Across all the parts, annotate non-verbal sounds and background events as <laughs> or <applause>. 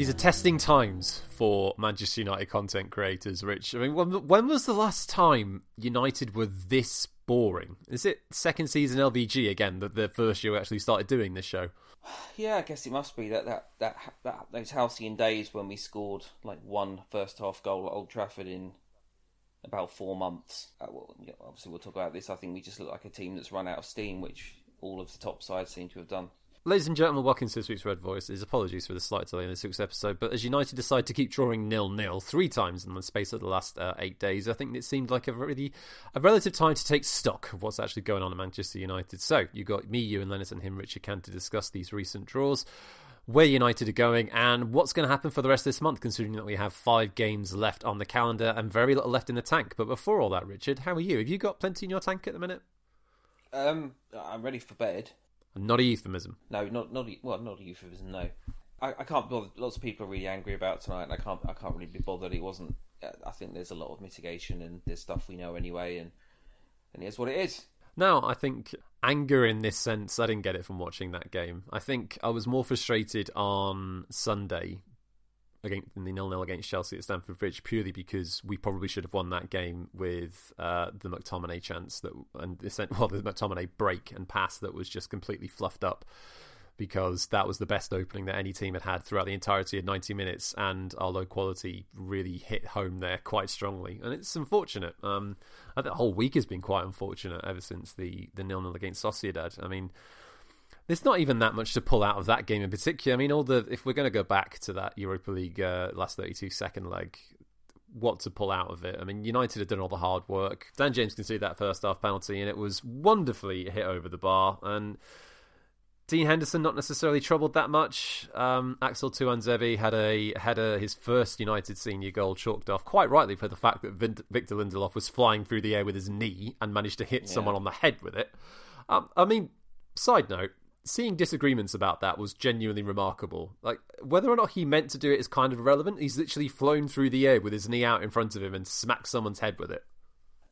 These are testing times for Manchester United content creators, Rich. I mean, when, when was the last time United were this boring? Is it second season LVG again that the first year we actually started doing this show? Yeah, I guess it must be that that that, that those halcyon days when we scored like one first half goal at Old Trafford in about four months. Uh, well, obviously, we'll talk about this. I think we just look like a team that's run out of steam, which all of the top sides seem to have done. Ladies and gentlemen, welcome to this week's Red Voices. Apologies for the slight delay in this week's episode, but as United decide to keep drawing nil-nil three times in the space of the last uh, eight days, I think it seemed like a really a relative time to take stock of what's actually going on at Manchester United. So you got me, you, and Lennis and him, Richard Can, to discuss these recent draws, where United are going, and what's going to happen for the rest of this month, considering that we have five games left on the calendar and very little left in the tank. But before all that, Richard, how are you? Have you got plenty in your tank at the minute? Um, I'm ready for bed. Not a euphemism. No, not not well, not a euphemism. No, I, I can't bother. Lots of people are really angry about tonight, and I can't I can't really be bothered. It wasn't. Uh, I think there's a lot of mitigation, and there's stuff we know anyway, and and it's what it is. Now, I think anger in this sense, I didn't get it from watching that game. I think I was more frustrated on Sunday against in the nil nil against Chelsea at Stamford Bridge purely because we probably should have won that game with uh, the McTominay chance that and the <laughs> well the McTominay break and pass that was just completely fluffed up because that was the best opening that any team had had throughout the entirety of 90 minutes and our low quality really hit home there quite strongly. And it's unfortunate. Um, I think the whole week has been quite unfortunate ever since the the nil nil against Sociedad. I mean there's not even that much to pull out of that game in particular. I mean, all the if we're going to go back to that Europa League uh, last 32 second leg, what to pull out of it? I mean, United had done all the hard work. Dan James can see that first half penalty, and it was wonderfully hit over the bar. And Dean Henderson not necessarily troubled that much. Um, Axel Tuanzebe had a had a, his first United senior goal chalked off quite rightly for the fact that Victor Lindelof was flying through the air with his knee and managed to hit yeah. someone on the head with it. Um, I mean, side note, seeing disagreements about that was genuinely remarkable. Like whether or not he meant to do it is kind of irrelevant. He's literally flown through the air with his knee out in front of him and smacked someone's head with it.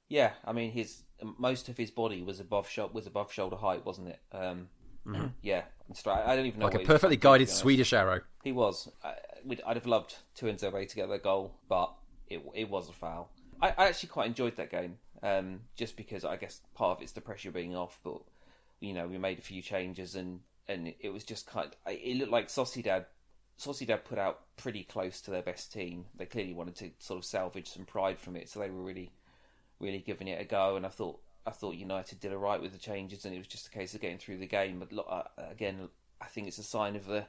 Yeah, I mean his most of his body was above was above shoulder height, wasn't it? Um, mm-hmm. <clears throat> Yeah, I don't even know. Like a perfectly guided Swedish arrow. He was. I, would have loved to Tuanzebe to get the goal, but it it was a foul. I, I actually quite enjoyed that game, um, just because I guess part of it's the pressure being off, but you know, we made a few changes and and it was just kind. Of, it looked like Sociedad. Sociedad put out pretty close to their best team. They clearly wanted to sort of salvage some pride from it, so they were really, really giving it a go. And I thought, I thought United did alright with the changes, and it was just a case of getting through the game. But uh, again, I think it's a sign of the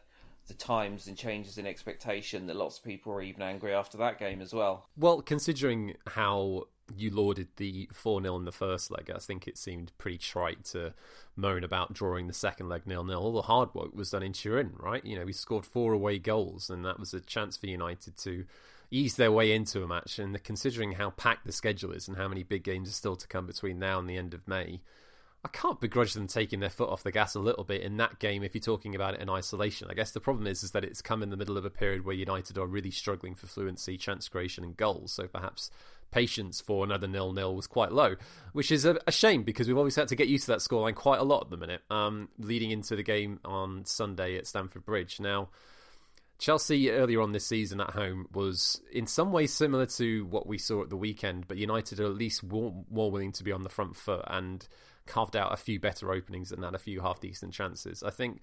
the times and changes in expectation that lots of people were even angry after that game as well. Well, considering how you lauded the 4 0 in the first leg. I think it seemed pretty trite to moan about drawing the second leg nil nil. All the hard work was done in Turin, right? You know, we scored four away goals, and that was a chance for United to ease their way into a match. And considering how packed the schedule is and how many big games are still to come between now and the end of May, I can't begrudge them taking their foot off the gas a little bit in that game if you're talking about it in isolation. I guess the problem is is that it's come in the middle of a period where United are really struggling for fluency, chance creation, and goals. So perhaps patience for another nil nil was quite low, which is a, a, shame because we've always had to get used to that scoreline quite a lot at the minute, um, leading into the game on Sunday at Stamford Bridge. Now, Chelsea earlier on this season at home was in some ways similar to what we saw at the weekend, but United are at least more, more willing to be on the front foot and carved out a few better openings and had a few half decent chances. I think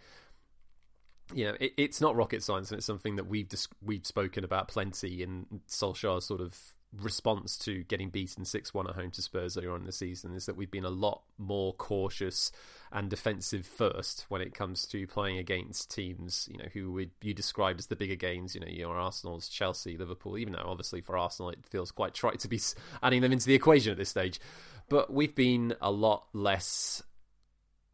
you know, it, it's not rocket science, and it's something that we've we've spoken about plenty in Solskjaer's sort of response to getting beaten 6 1 at home to Spurs earlier on in the season is that we've been a lot more cautious and defensive first when it comes to playing against teams, you know, who would you describe as the bigger games, you know, your Arsenal's, Chelsea, Liverpool, even though obviously for Arsenal it feels quite trite to be <laughs> adding them into the equation at this stage. But we've been a lot less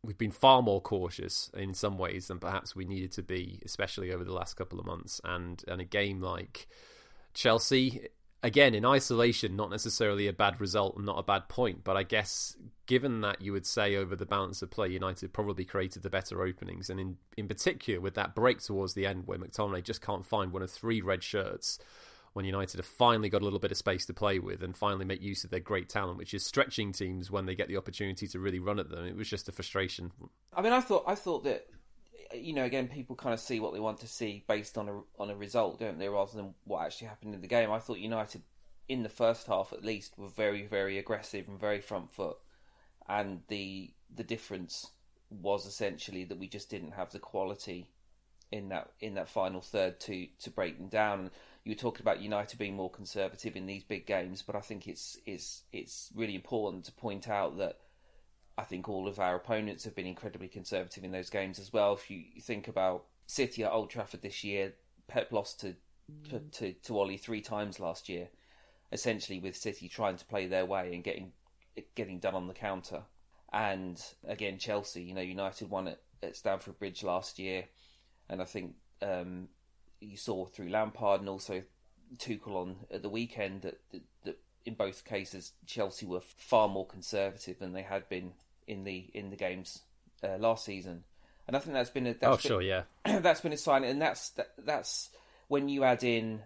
we've been far more cautious in some ways than perhaps we needed to be, especially over the last couple of months. And and a game like Chelsea, again in isolation not necessarily a bad result and not a bad point but i guess given that you would say over the balance of play united probably created the better openings. And in in particular with that break towards the end where mctominay just can't find one of three red shirts when united have finally got a little bit of space to play with and finally make use of their great talent which is stretching teams when they get the opportunity to really run at them it was just a frustration. I mean i thought i thought that you know, again, people kind of see what they want to see based on a on a result, don't they, rather than what actually happened in the game. I thought United, in the first half at least, were very very aggressive and very front foot, and the the difference was essentially that we just didn't have the quality in that in that final third to to break them down. You were talking about United being more conservative in these big games, but I think it's it's it's really important to point out that I think all of our opponents have been incredibly conservative in those games as well. If you think about City at Old Trafford this year, Pep lost to to, to, to three times last year, essentially with City trying to play their way and getting getting done on the counter. And again, Chelsea, you know, United won at, at Stamford Bridge last year, and I think um, you saw through Lampard and also Tuchel on at the weekend that, that in both cases Chelsea were far more conservative than they had been in the in the games uh, last season, and I think that's been a that's oh been, sure yeah <clears throat> that's been a sign, and that's that, that's when you add in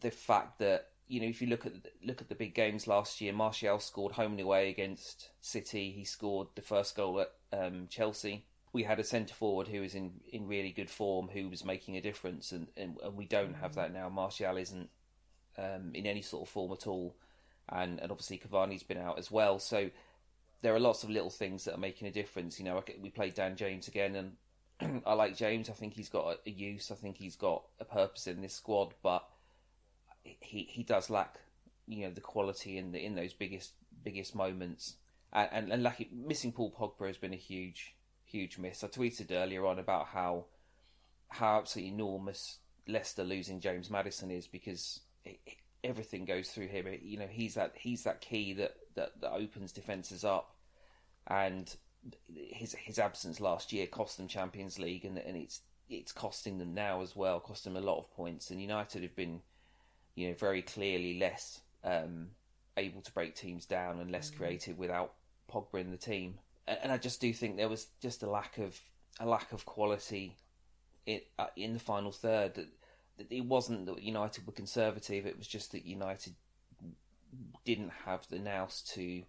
the fact that you know if you look at look at the big games last year, Martial scored home and away against City. He scored the first goal at um, Chelsea. We had a centre forward who was in, in really good form, who was making a difference, and, and, and we don't have that now. Martial isn't um, in any sort of form at all, and, and obviously Cavani's been out as well. So there are lots of little things that are making a difference. You know, we played Dan James again, and <clears throat> I like James. I think he's got a, use. I think he's got a purpose in this squad, but he he does lack, you know, the quality in the in those biggest biggest moments. And and, and lacking, missing Paul Pogba has been a huge huge miss. I tweeted earlier on about how how absolutely enormous Leicester losing James Maddison is because it, it, everything goes through him. You know, he's that he's that key that that, that opens defenses up, and his his absence last year cost them Champions League, and and it's it's costing them now as well, cost them a lot of points. And United have been, you know, very clearly less um, able to break teams down and less mm. creative without Pogba in the team. And I just do think there was just a lack of a lack of quality in uh, in the final third. That It wasn't that United were conservative; it was just that United didn't have the nous to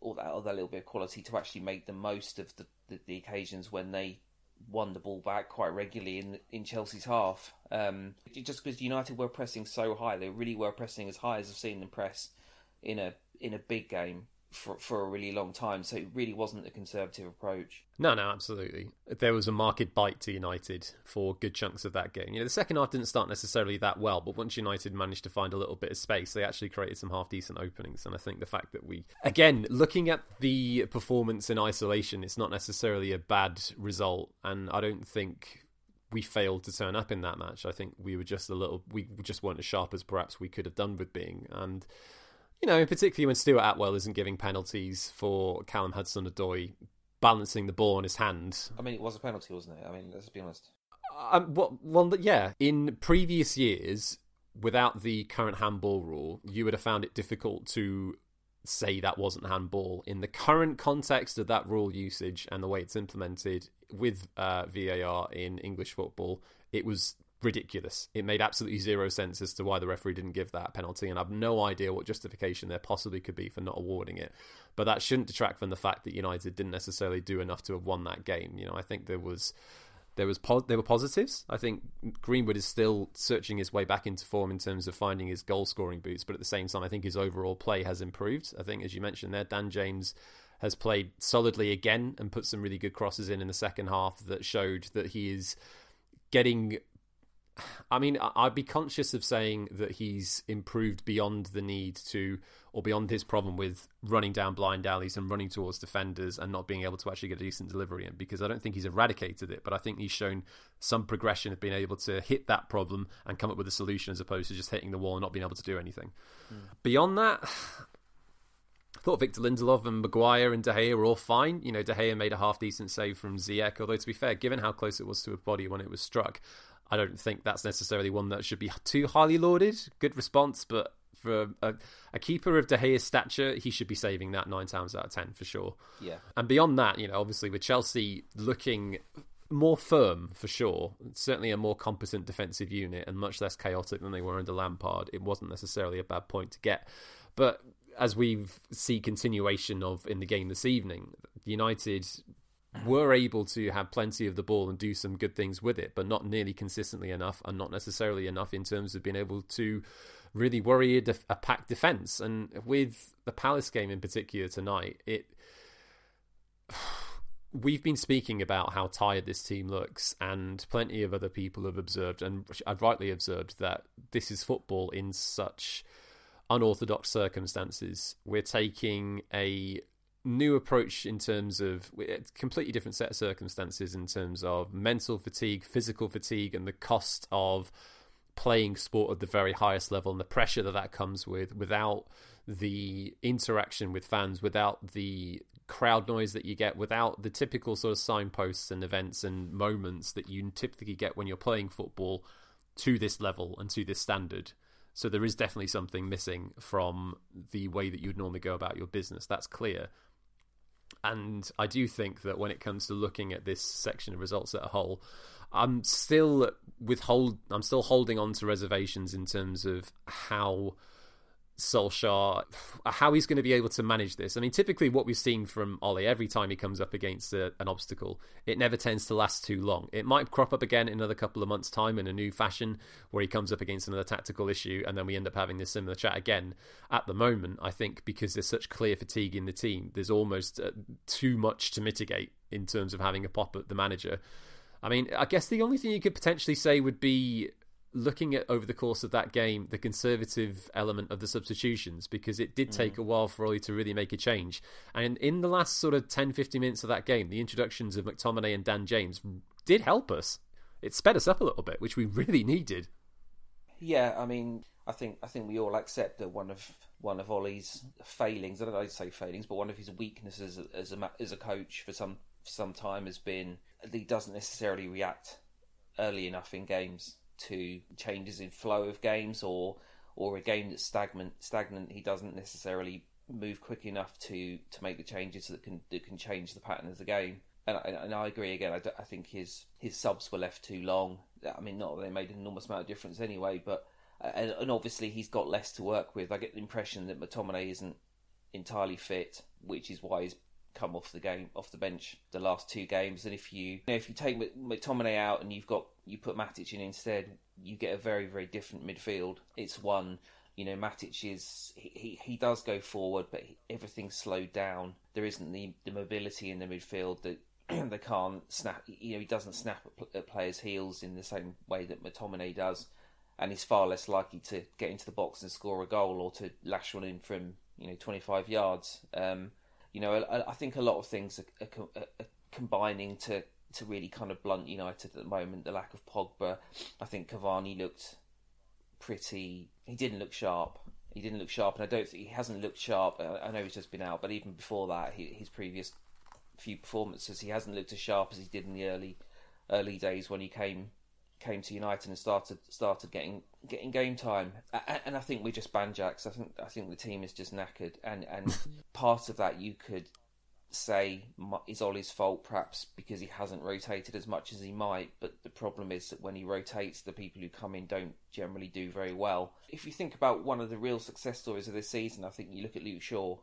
or that other little bit of quality to actually make the most of the, the, the occasions when they won the ball back quite regularly in in Chelsea's half. Um, just because United were pressing so high, they really were pressing as high as I've seen them press in a in a big game for for a really long time. So it really wasn't a conservative approach. No, no, absolutely. There was a market bite to United for good chunks of that game. You know, the second half didn't start necessarily that well, but once United managed to find a little bit of space, they actually created some half decent openings. And I think the fact that we, again, looking at the performance in isolation, it's not necessarily a bad result. And I don't think we failed to turn up in that match. I think we were just a little, we just weren't as sharp as perhaps we could have done with being. And you know, particularly when Stuart Atwell isn't giving penalties for Callum Hudson-Odoi balancing the ball in his hand. I mean, it was a penalty, wasn't it? I mean, let's be honest. Um, well, well, yeah. In previous years, without the current handball rule, you would have found it difficult to say that wasn't handball. In the current context of that rule usage and the way it's implemented with uh, VAR in English football, it was ridiculous. It made absolutely zero sense as to why the referee didn't give that penalty, and I've no idea what justification there possibly could be for not awarding it. But that shouldn't detract from the fact that United didn't necessarily do enough to have won that game. You know, I think there was there was there were positives. I think Greenwood is still searching his way back into form in terms of finding his goal scoring boots, but at the same time, I think his overall play has improved. I think, as you mentioned there, Dan James has played solidly again and put some really good crosses in in the second half that showed that he is getting I mean, I'd be conscious of saying that he's improved beyond the need to, or beyond his problem with running down blind alleys and running towards defenders and not being able to actually get a decent delivery in, because I don't think he's eradicated it, but I think he's shown some progression of being able to hit that problem and come up with a solution as opposed to just hitting the wall and not being able to do anything. Mm. Beyond that, thought Victor Lindelof and Maguire and De Gea were all fine. You know, De Gea made a half decent save from Ziyech, although to be fair, given how close it was to a body when it was struck, I don't think that's necessarily one that should be too highly lauded. Good response, but for a, a, keeper of De Gea's stature, he should be saving that nine times out of ten for sure. Yeah. And beyond that, you know, obviously with Chelsea looking more firm for sure, certainly a more competent defensive unit and much less chaotic than they were under Lampard, it wasn't necessarily a bad point to get. But as we see continuation of in the game this evening, United were able to have plenty of the ball and do some good things with it, but not nearly consistently enough, and not necessarily enough in terms of being able to really worry a, def- a packed defense. And with the Palace game in particular tonight, it <sighs> we've been speaking about how tired this team looks, and plenty of other people have observed, and I've rightly observed that this is football in such unorthodox circumstances. We're taking a new approach in terms of completely different set of circumstances in terms of mental fatigue, physical fatigue, and the cost of playing sport at the very highest level and the pressure that that comes with without the interaction with fans, without the crowd noise that you get, without the typical sort of signposts and events and moments that you typically get when you're playing football to this level and to this standard. So there is definitely something missing from the way that you'd normally go about your business. That's clear. And I do think that when it comes to looking at this section of results as a whole, I'm still withhold. I'm still holding on to reservations in terms of how Solskjaer, <sighs> how he's going to be able to manage this. I mean, typically what we've seen from Ollie every time he comes up against a, an obstacle, it never tends to last too long. It might crop up again in another couple of months' time in a new fashion where he comes up against another tactical issue and then we end up having this similar chat again. At the moment, I think because there's such clear fatigue in the team, there's almost uh, too much to mitigate in terms of having a pop at the manager. I mean, I guess the only thing you could potentially say would be looking at over the course of that game the conservative element of the substitutions because it did take mm. a while for Ollie to really make a change. And in the last sort of 10 15 minutes of that game, the introductions of McTominay and Dan James did help us. It sped us up a little bit, which we <laughs> really needed. Yeah, I mean, I think I think we all accept that one of one of Ollie's failings, I don't know say failings, but one of his weaknesses as a as a coach for some for some time has been that he doesn't necessarily react early enough in games to changes in flow of games or or a game that's stagnant stagnant he doesn't necessarily move quick enough to to make the changes that can that can change the pattern of the game. And I, and I agree again I, I think his his subs were left too long. I mean not that they made an enormous amount of difference anyway but and, and obviously he's got less to work with. I get the impression that McTominay isn't entirely fit which is why he's come off the game off the bench the last two games. And if you, you know, if you take McTominay out and you've got you put Matic in instead, you get a very very different midfield. It's one. You know, Matic is he, he, he does go forward, but everything's slowed down. There isn't the, the mobility in the midfield that <clears throat> they can't snap. You know, he doesn't snap at, at players' heels in the same way that McTominay does, and he's far less likely to get into the box and score a goal or to lash one in from you know 25 yards. Um, you know, I, I think a lot of things are, are, are, combining to to really kind of blunt United at the moment. The lack of Pogba, I think Cavani looked pretty. He didn't look sharp. He didn't look sharp, and I don't think he hasn't looked sharp. Uh, I know he's just been out, but even before that, he, his previous few performances, he hasn't looked as sharp as he did in the early early days when he came came to United and started started getting getting game time. And I think we're just banjacks. I think I think the team is just knackered, and and <laughs> part of that you could say is Ollie's fault, perhaps because he hasn't rotated as much as he might. But the problem is that when he rotates, the people who come in don't generally do very well. If you think about one of the real success stories of this season, I think you look at Luke Shaw,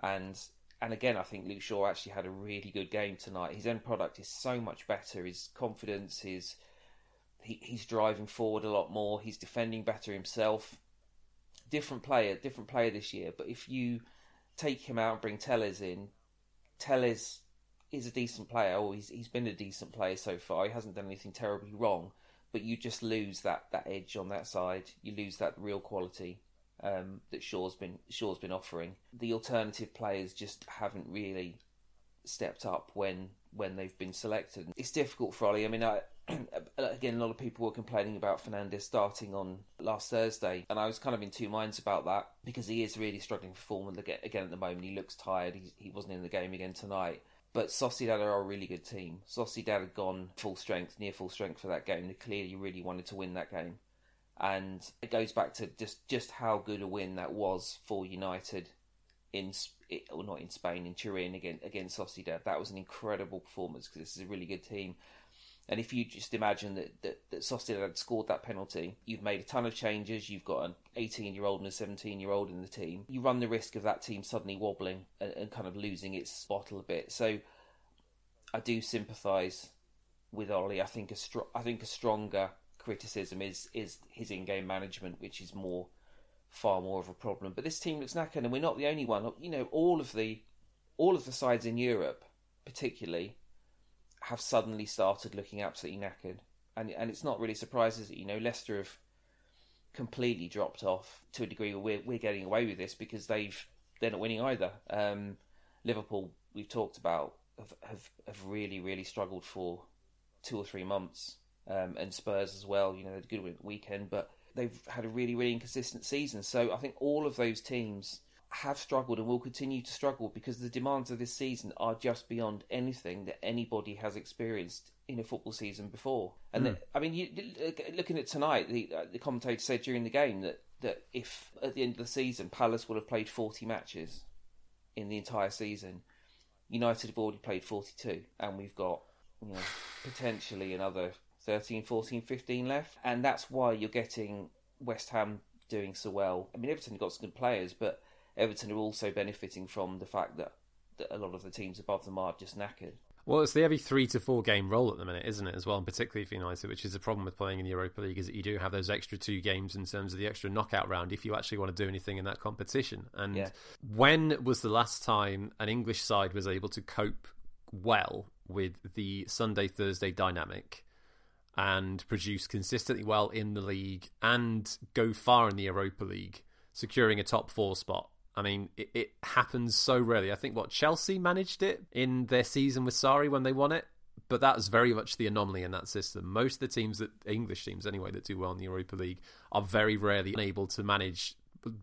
and and again, I think Luke Shaw actually had a really good game tonight. His end product is so much better. His confidence, his he, he's driving forward a lot more. He's defending better himself. Different player, different player this year. But if you take him out and bring Telles in, Telles is a decent player. He's he's been a decent player so far. He hasn't done anything terribly wrong. But you just lose that, that edge on that side. You lose that real quality um, that Shaw's been Shaw's been offering. The alternative players just haven't really stepped up when when they've been selected. It's difficult for Ollie. I mean, I, <clears throat> again, a lot of people were complaining about Fernandes starting on last Thursday, and I was kind of in two minds about that because he is really struggling for form again at the moment. He looks tired. He, he wasn't in the game again tonight. But Sociedad are a really good team. Sociedad had gone full strength, near full strength for that game. They clearly really wanted to win that game. And it goes back to just, just how good a win that was for United in or not in Spain in Turin against against Sociedad. That was an incredible performance because this is a really good team. And if you just imagine that, that, that Sociedad had scored that penalty, you've made a ton of changes, you've got an 18 year old and a 17 year old in the team, you run the risk of that team suddenly wobbling and, and kind of losing its bottle a bit. So I do sympathise with Ollie. I think a I think a stronger criticism is is his in-game management, which is more far more of a problem. But this team looks knackered, and we're not the only one. You know, all of the all of the sides in Europe, particularly, have suddenly started looking absolutely knackered, and and it's not really surprises that you know Leicester have completely dropped off to a degree where we're we're getting away with this because they've they're not winning either. Um, Liverpool, we've talked about, have, have have really really struggled for two or three months, um, and Spurs as well. You know, they're good weekend, but they've had a really really inconsistent season. So I think all of those teams have struggled and will continue to struggle because the demands of this season are just beyond anything that anybody has experienced in a football season before. And mm. the, I mean, you, looking at tonight, the, uh, the commentator said during the game that that if at the end of the season Palace would have played 40 matches in the entire season, United have already played 42, and we've got you know potentially another 13, 14, 15 left, and that's why you're getting West Ham doing so well. I mean, Everton have got some good players, but Everton are also benefiting from the fact that, that a lot of the teams above them are just knackered. Well, it's the every three to four game roll at the minute, isn't it, as well, and particularly for United, which is a problem with playing in the Europa League, is that you do have those extra two games in terms of the extra knockout round if you actually want to do anything in that competition. And yeah. when was the last time an English side was able to cope well with the Sunday Thursday dynamic and produce consistently well in the league and go far in the Europa League, securing a top four spot I mean, it, it, happens so rarely. I think what Chelsea managed it in their season with Sarri when they won it, but that was very much the anomaly in that system. Most of the teams that English teams anyway that do well in the Europa League are very rarely able to manage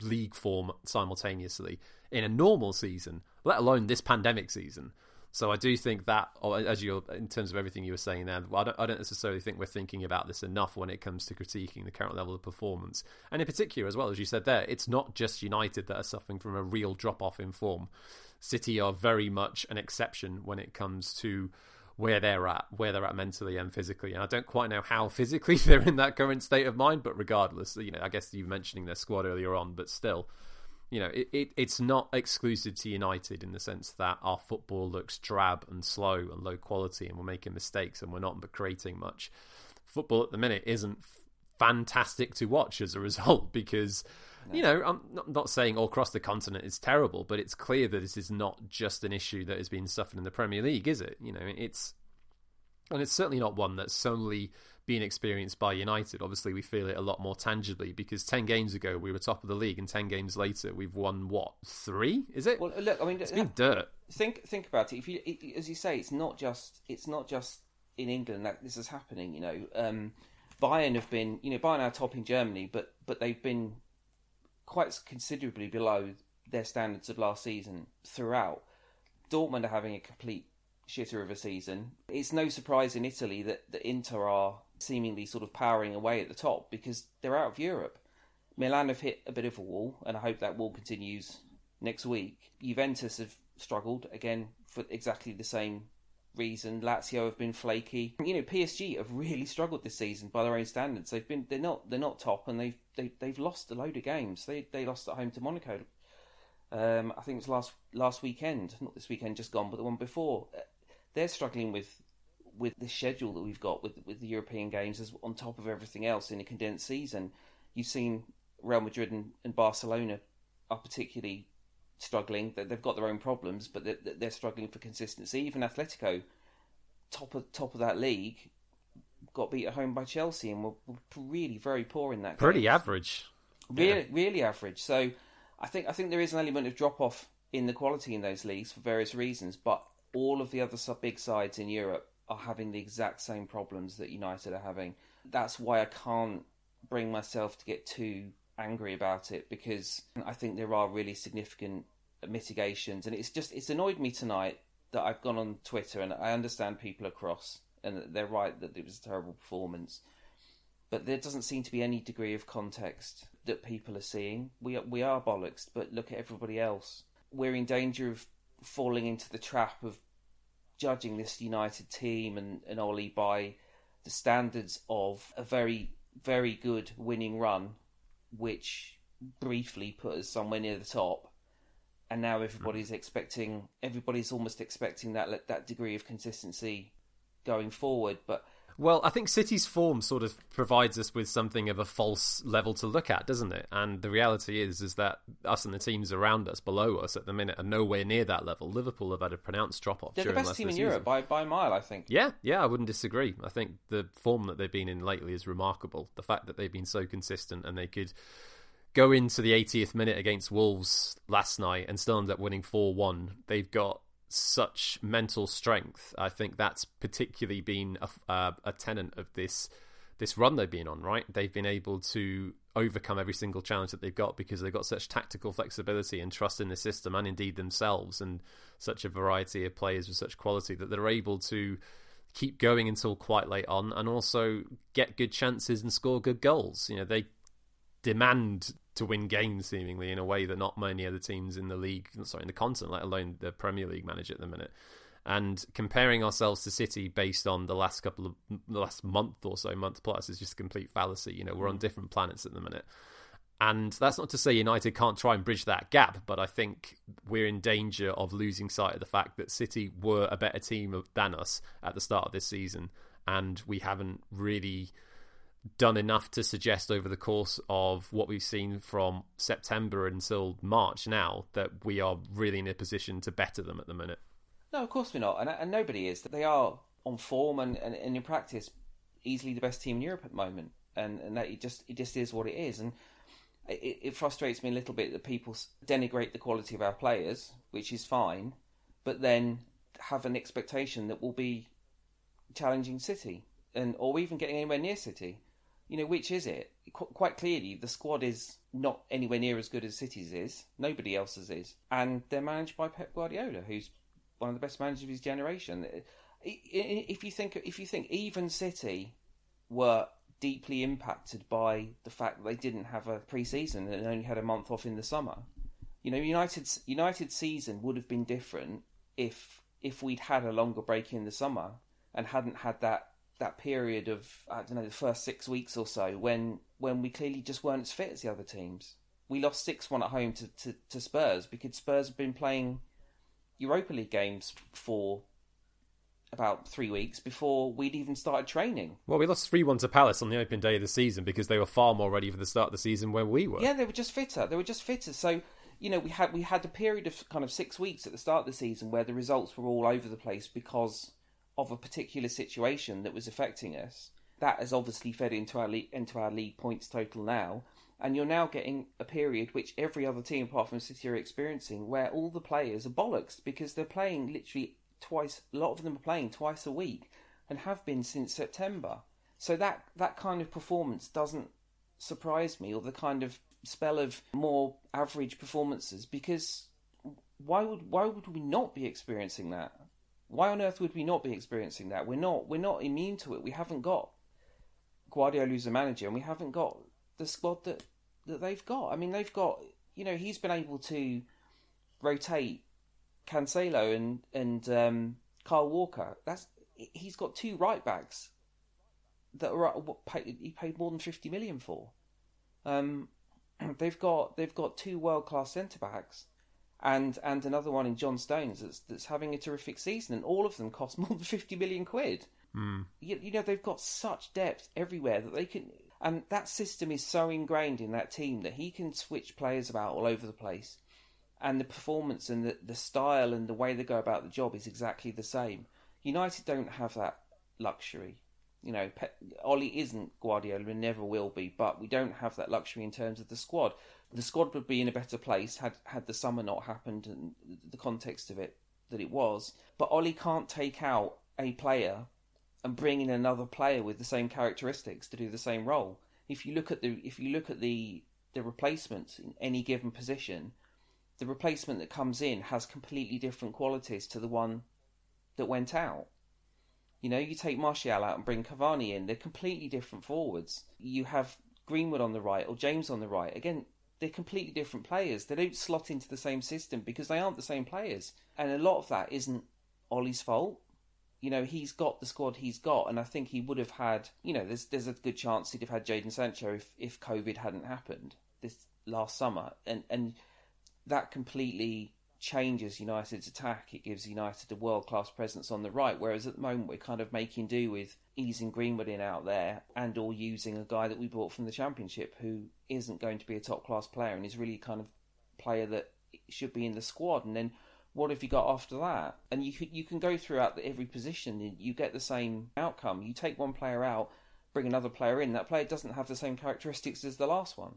league form simultaneously in a normal season, let alone this pandemic season. So I do think that, oh, as you're in terms of everything you were saying there, I don't, I don't necessarily think we're thinking about this enough when it comes to critiquing the current level of performance, and in particular, as well as you said there, it's not just United that are suffering from a real drop off in form. City are very much an exception when it comes to where they're at, where they're at mentally and physically. And I don't quite know how physically <laughs> they're in that current state of mind, but regardless, you know, I guess you mentioning their squad earlier on, but still, you know, it, it, it's not exclusive to United in the sense that our football looks drab and slow and low quality, and we're making mistakes and we're not creating much. Football at the minute isn't fantastic to watch as a <laughs> result because. No. You know, I'm not, not saying all across the continent is terrible, but it's clear that this is not just an issue that has been suffered in the Premier League, is it? You know, it's and it's certainly not one that's solely being experienced by United. Obviously, we feel it a lot more tangibly because 10 games ago we were top of the league, and 10 games later we've won what? Three? Is it? Well, look, I mean, it's been dirt. Think think about it. If you, it, as you say, it's not just it's not just in England that this is happening. You know, um, Bayern have been, you know, Bayern are top in Germany, but but they've been quite considerably below their standards of last season throughout. Dortmund are having a complete shitter of a season. It's no surprise in Italy that, that Inter are seemingly sort of powering away at the top because they're out of Europe. Milan have hit a bit of a wall, and I hope that wall continues next week. Juventus have struggled again for exactly the same reason. Lazio have been flaky. You know, PSG have really struggled this season by their own standards. They've been they're not they're not top, and they've they, they've lost a load of games. They they lost at home to Monaco. Um, I think it was last last weekend, not this weekend just gone, but the one before. They're struggling with with the schedule that we've got with with the European games as on top of everything else in a condensed season, you've seen Real Madrid and, and Barcelona are particularly struggling. They've got their own problems, but they're, they're struggling for consistency. Even Atletico, top of top of that league, got beat at home by Chelsea and were, were really very poor in that. Pretty game. average. Really, yeah. really average. So, I think I think there is an element of drop off in the quality in those leagues for various reasons, but all of the other big sides in Europe are having the exact same problems that United are having. That's why I can't bring myself to get too angry about it because I think there are really significant mitigations. And it's just it's annoyed me tonight that I've gone on Twitter and I understand people are cross and they're right that it was a terrible performance. But there doesn't seem to be any degree of context that people are seeing. We we are bollocks but look at everybody else. We're in danger of falling into the trap of judging this United team and, and Ollie by the standards of a very, very good winning run, which briefly put us somewhere near the top. and now everybody's expecting everybody's almost expecting that that degree of consistency going forward. But well, I think City's form sort of provides us with something of a false level to look at, doesn't it? And the reality is, is that us and the teams around us, below us at the minute, are nowhere near that level. Liverpool have had a pronounced drop off. They're the best team in Europe by by a mile, I think. Yeah, yeah, I wouldn't disagree. I think the form that they've been in lately is remarkable. The fact that they've been so consistent and they could go into the 80th minute against Wolves last night and still end up winning 4 1. They've got such mental strength. I think that's particularly been a, uh, a tenant of this this run they've been on. Right, they've been able to overcome every single challenge that they've got because they've got such tactical flexibility and trust in the system and indeed themselves, and such a variety of players with such quality that they're able to keep going until quite late on and also get good chances and score good goals. You know, they demand to win games seemingly in a way that not many other teams in the league, sorry, in the continent, let alone the Premier League, manage at the minute. And comparing ourselves to City based on the last couple of the last month or so, month plus, is just a complete fallacy. You know, we're on mm. different planets at the minute. And that's not to say United can't try and bridge that gap, but I think we're in danger of losing sight of the fact that City were a better team than us at the start of this season, and we haven't really done enough to suggest over the course of what we've seen from September until March now that we are really in a position to better them at the minute. No, of course we're not, and, and nobody is. They are on form and, and, and, in practice easily the best team in Europe at the moment, and and that it just it just is what it is, and it, it frustrates me a little bit that people denigrate the quality of our players, which is fine, but then have an expectation that we'll be challenging City and or even getting anywhere near City you know, which is it? Qu- quite clearly, the squad is not anywhere near as good as City's is. Nobody else's is, and they're managed by Pep Guardiola, who's one of the best managers of his generation. If you think, if you think even City were deeply impacted by the fact that they didn't have a pre-season and only had a month off in the summer, you know, United's United season would have been different if if we'd had a longer break in the summer and hadn't had that that period of I don't know the first six weeks or so when when we clearly just weren't as fit as the other teams. We lost six one at home to, to, to Spurs because Spurs have been playing Europa League games for about three weeks before we'd even started training. Well, we lost 3 1 to Palace on the open day of the season because they were far more ready for the start of the season where we were. Yeah, they were just fitter. They were just fitter. So, you know, we had we had a period of kind of six weeks at the start of the season where the results were all over the place because of a particular situation that was affecting us. That has obviously fed into our league, into our league points total now, and you're now getting a period which every other team apart from City are experiencing, where all the players are bollocks because they're playing literally twice. A lot of them are playing twice a week, and have been since September. So that that kind of performance doesn't surprise me, or the kind of spell of more average performances, because why would why would we not be experiencing that? Why on earth would we not be experiencing that? We're not. We're not immune to it. We haven't got Guardiola as a manager, and we haven't got the squad that that they've got. I mean, they've got. You know, he's been able to rotate Cancelo and and um, Walker. That's he's got two right backs that are what he paid more than fifty million for. Um, <clears throat> they've got they've got two world class centre backs and and another one in John Stones that's that's having a terrific season, and all of them cost <laughs> more than fifty million quid. Mm. You, you know they've got such depth everywhere that they can, and that system is so ingrained in that team that he can switch players about all over the place, and the performance and the the style and the way they go about the job is exactly the same. United don't have that luxury. You know, Pe- Ollie isn't Guardiola and never will be, but we don't have that luxury in terms of the squad the squad would be in a better place had had the summer not happened and the context of it that it was. But Ollie can't take out a player and bring in another player with the same characteristics to do the same role. If you look at the if you look at the the replacements in any given position, the replacement that comes in has completely different qualities to the one that went out. You know, you take Martial out and bring Cavani in, they're completely different forwards. You have Greenwood on the right or James on the right. Again, they're completely different players. They don't slot into the same system because they aren't the same players. And a lot of that isn't Ollie's fault. You know, he's got the squad he's got, and I think he would have had, you know, there's there's a good chance he'd have had Jadon Sancho if, if COVID hadn't happened this last summer. And and that completely changes United's attack. It gives United a world class presence on the right. Whereas at the moment we're kind of making do with easing Greenwood in out there and or using a guy that we bought from the Championship who isn't going to be a top class player and is really kind of player that should be in the squad. And then what have you got after that? And you you can go throughout every position and you get the same outcome. You take one player out, bring another player in. That player doesn't have the same characteristics as the last one.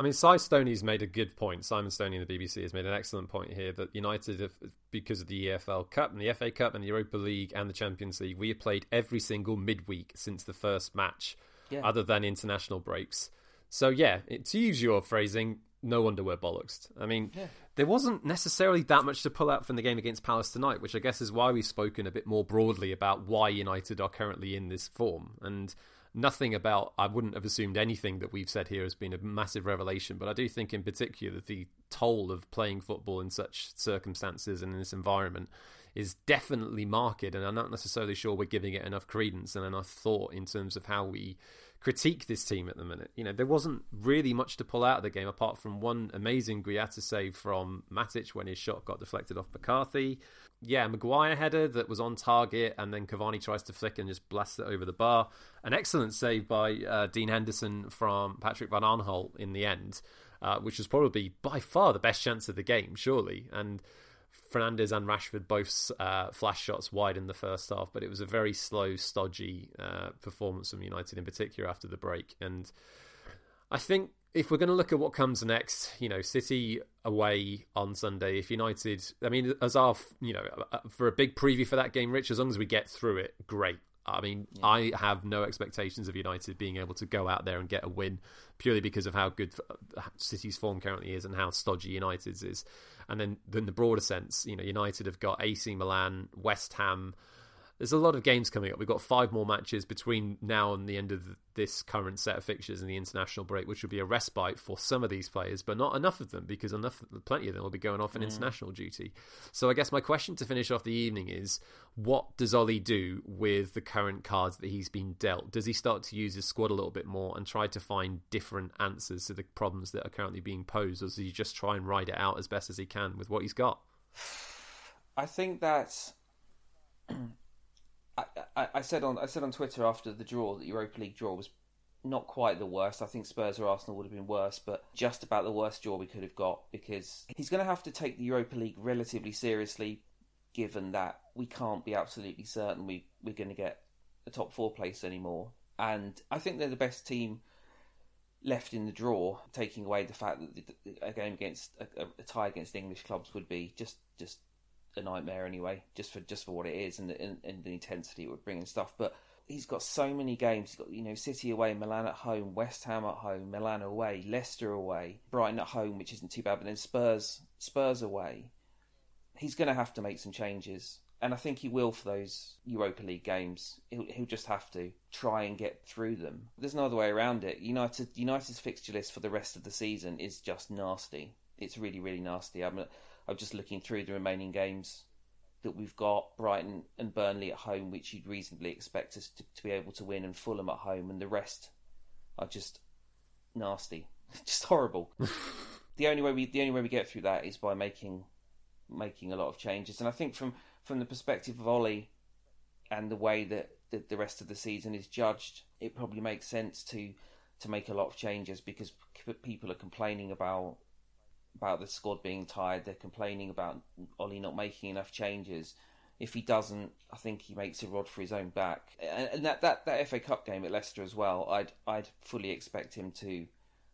I mean, Si Stoney's made a good point. Simon Stoney in the BBC has made an excellent point here that United, have, because of the EFL Cup and the FA Cup and the Europa League and the Champions League, we have played every single midweek since the first match, yeah. other than international breaks. So, yeah, to use your phrasing, no wonder we're bollocks. I mean, yeah. there wasn't necessarily that much to pull out from the game against Palace tonight, which I guess is why we've spoken a bit more broadly about why United are currently in this form. And nothing about I wouldn't have assumed anything that we've said here has been a massive revelation, but I do think in particular that the toll of playing football in such circumstances and in this environment is definitely marked, and I'm not necessarily sure we're giving it enough credence and enough thought in terms of how we critique this team at the minute. You know, there wasn't really much to pull out of the game apart from one amazing Guaita save from Matic when his shot got deflected off McCarthy. Yeah, Maguire header that was on target, and then Cavani tries to flick and just blasts it over the bar. An excellent save by uh, Dean Henderson from Patrick Van Aanholt in the end, uh, which was probably by far the best chance of the game, surely. And Fernandes and Rashford both uh, flash shots wide in the first half, but it was a very slow, stodgy uh, performance from United in particular after the break. And I think if we're going to look at what comes next, you know, City away on Sunday. If United, I mean, as our, you know, for a big preview for that game, Rich, as long as we get through it, great. I mean, yeah. I have no expectations of United being able to go out there and get a win purely because of how good uh, City's form currently is and how stodgy United's is. And then, in the broader sense, you know, United have got AC Milan, West Ham, there's a lot of games coming up. We've got five more matches between now and the end of this current set of fixtures in the international break, which will be a respite for some of these players, but not enough of them because enough, plenty of them will be going off in mm. international duty. So I guess my question to finish off the evening is, what does Ollie do with the current cards that he's been dealt? Does he start to use his squad a little bit more and try to find different answers to the problems that are currently being posed, or does he just try and ride it out as best as he can with what he's got? I think that I, I, said on I said on Twitter after the draw that Europa League draw was not quite the worst. I think Spurs or Arsenal would have been worse, but just about the worst draw we could have got because he's going to have to take the Europa League relatively seriously, given that we can't be absolutely certain we we're going to get a top four place anymore. And I think they're the best team left in the draw, taking away the fact that a game against a, a tie against English clubs would be just just a nightmare anyway, just for just for what it is and the, and, and the intensity it would bring and stuff. But he's got so many games. He's got you know City away, Milan at home, West Ham at home, Milan away, Leicester away, Brighton at home, which isn't too bad, but then Spurs Spurs away. He's going to have to make some changes, and I think he will for those Europa League games. He'll, he'll just have to try and get through them. There's no other way around it. United United's fixture list for the rest of the season is just nasty. It's really really nasty. I'm I'm just looking through the remaining games that we've got Brighton and Burnley at home, which you'd reasonably expect us to, to be able to win, and Fulham at home, and the rest are just nasty, <laughs> just horrible. <laughs> the only way we the only way we get through that is by making making a lot of changes, and I think from from the perspective of Ollie and the way that the, the rest of the season is judged, it probably makes sense to to make a lot of changes because people are complaining about about the squad being tired. They're complaining about Ollie not making enough changes. If he doesn't, I think he makes a rod for his own back. And, that, that, that FA Cup game at Leicester as well, I'd I'd fully expect him to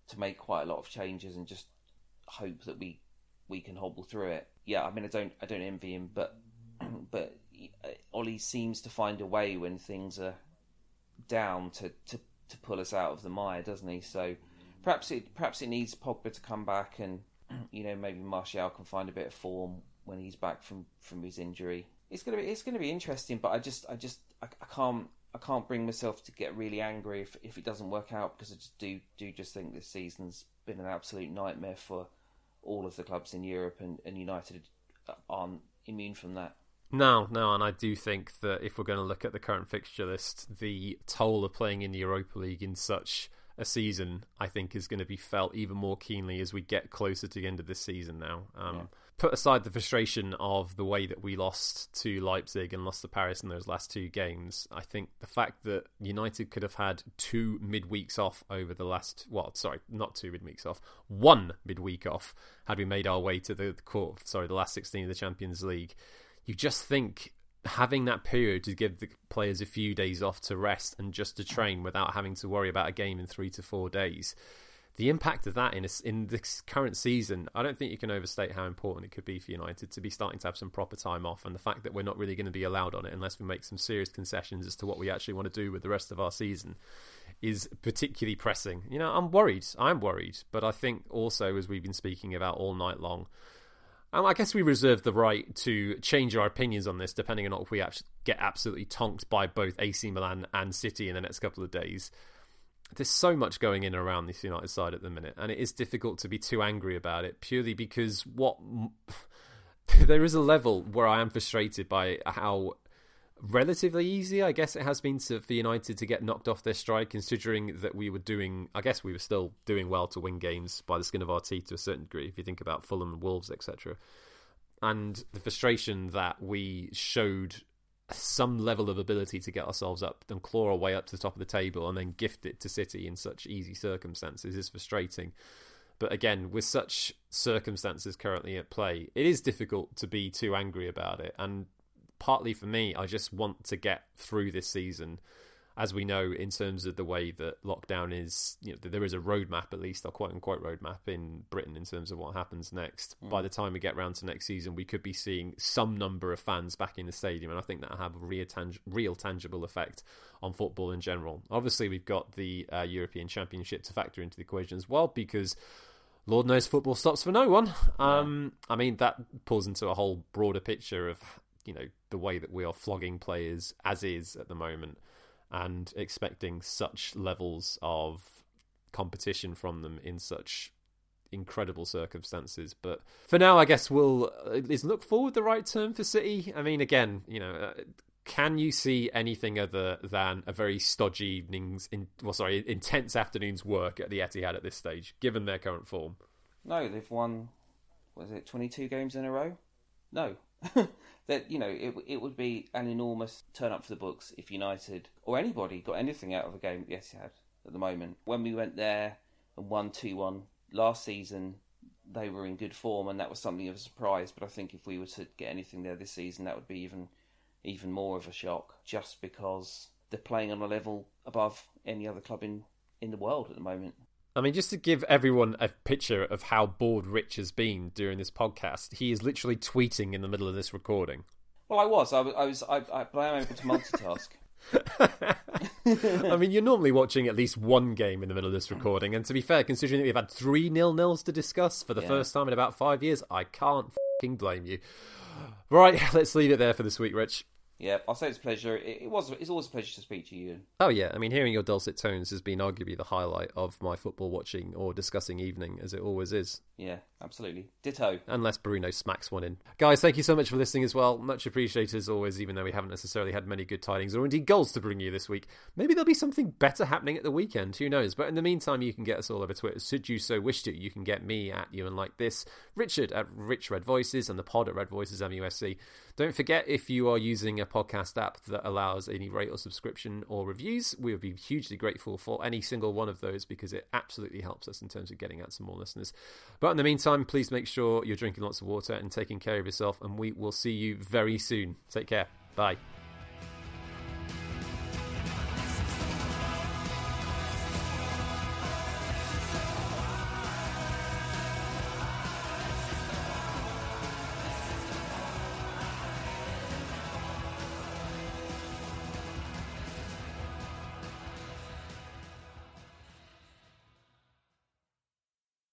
to make quite a lot of changes and just hope that we we can hobble through it. Yeah, I mean I don't I don't envy him, but <clears throat> but uh, Ollie seems to find a way when things are down to, to, to pull us out of the mire, doesn't he? So perhaps it perhaps it needs Pogba to come back and <clears throat> you know, maybe Martial can find a bit of form when he's back from, from his injury. It's gonna be it's gonna be interesting, but I just I just I, I can't I can't bring myself to get really angry if if it doesn't work out because I just do do just think this season's been an absolute nightmare for all of the clubs in Europe and, and United aren't immune from that. No, no, and I do think that if we're going to look at the current fixture list, the toll of playing in the Europa League in such a season, I think, is going to be felt even more keenly as we get closer to the end of this season now. Um, yeah. put aside the frustration of the way that we lost to Leipzig and lost to Paris in those last two games, I think the fact that United could have had two midweeks off over the last, well, sorry, not two midweeks off, one midweek off, had we made our way to the court, sorry, the last 16 of the Champions League, you just think having that period to give the players a few days off to rest and just to train without having to worry about a game in three to four days the impact of that in a, in this current season, I don't think you can overstate how important it could be for United to be starting to have some proper time off, and the fact that we're not really going to be allowed on it unless we make some serious concessions as to what we actually want to do with the rest of our season is particularly pressing. You know, I'm worried. I'm worried, but I think also as we've been speaking about all night long. I guess we reserve the right to change our opinions on this depending on if we get absolutely tonked by both AC Milan and City in the next couple of days. There's so much going in around this United side at the minute, and it is difficult to be too angry about it purely because what <laughs> there is a level where I am frustrated by how relatively easy I guess it has been to, for United to get knocked off their stride, considering that we were doing, I guess we were still doing well to win games by the skin of our teeth to a certain degree. If you think about Fulham and Wolves, etc. And the frustration that we showed some level of ability to get ourselves up and claw our way up to the top of the table and then gift it to City in such easy circumstances is frustrating. But again, with such circumstances currently at play, it is difficult to be too angry about it. And partly for me, I just want to get through this season as we know, in terms of the way that lockdown is, you know, there is a roadmap, at least a quote unquote roadmap in Britain in terms of what happens next. Mm. By the time we get round to next season, we could be seeing some number of fans back in the stadium, and I think that'll have a real, tang- real tangible effect on football in general. Obviously, we've got the uh, European Championship to factor into the equation as well, because. Lord knows football stops for no one. Um, I mean, that pulls into a whole broader picture of, you know, the way that we are flogging players as is at the moment and expecting such levels of competition from them in such incredible circumstances. But for now, I guess we'll is look forward the right term for City. I mean, again, you know. Uh, can you see anything other than a very stodgy evenings, in, well, sorry, intense afternoons work at the Etihad at this stage, given their current form? No, they've won. Was it twenty-two games in a row? No, <laughs> that you know it it would be an enormous turn up for the books if United or anybody got anything out of a game yes had at the moment. When we went there and won two one last season, they were in good form and that was something of a surprise. But I think if we were to get anything there this season, that would be even even more of a shock, just because they're playing on a level above any other club in in the world at the moment. I mean, just to give everyone a picture of how bored Rich has been during this podcast, he is literally tweeting in the middle of this recording. Well, I was. I, I was. I, I, but I am able to multitask. <laughs> <laughs> I mean, you're normally watching at least one game in the middle of this recording, and to be fair, considering that we've had three nil nils to discuss for the yeah. first time in about five years, I can't fucking blame you. Right, <laughs> let's leave it there for this week, Rich. Yeah, I'll say it's a pleasure. It, it, was. It's always a pleasure to speak to you. Oh yeah, I mean, hearing your dulcet tones has been arguably the highlight of my football watching or discussing evening, as it always is. Yeah, absolutely. Ditto. Unless Bruno smacks one in. Guys, thank you so much for listening as well. Much appreciated as always. Even though we haven't necessarily had many good tidings or indeed goals to bring you this week, maybe there'll be something better happening at the weekend. Who knows? But in the meantime, you can get us all over Twitter. Should you so wish to, you can get me at you and like this, Richard at Rich Red Voices, and the pod at Red Voices MUFC. Don't forget if you are using a podcast app that allows any rate or subscription or reviews, we would be hugely grateful for any single one of those because it absolutely helps us in terms of getting out some more listeners. But in the meantime, please make sure you're drinking lots of water and taking care of yourself, and we will see you very soon. Take care. Bye.